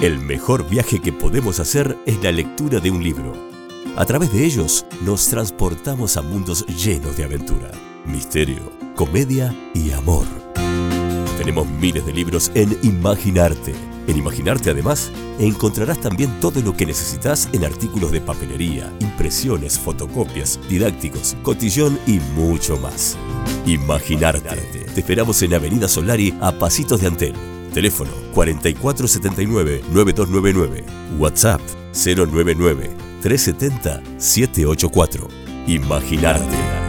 El mejor viaje que podemos hacer es la lectura de un libro. A través de ellos nos transportamos a mundos llenos de aventura, misterio, comedia y amor. Tenemos miles de libros en Imaginarte. En Imaginarte además encontrarás también todo lo que necesitas en artículos de papelería, impresiones, fotocopias, didácticos, cotillón y mucho más. Imaginarte. Te esperamos en Avenida Solari a Pasitos de Antel. Teléfono 4479-9299. WhatsApp 099-370-784. Imaginarte.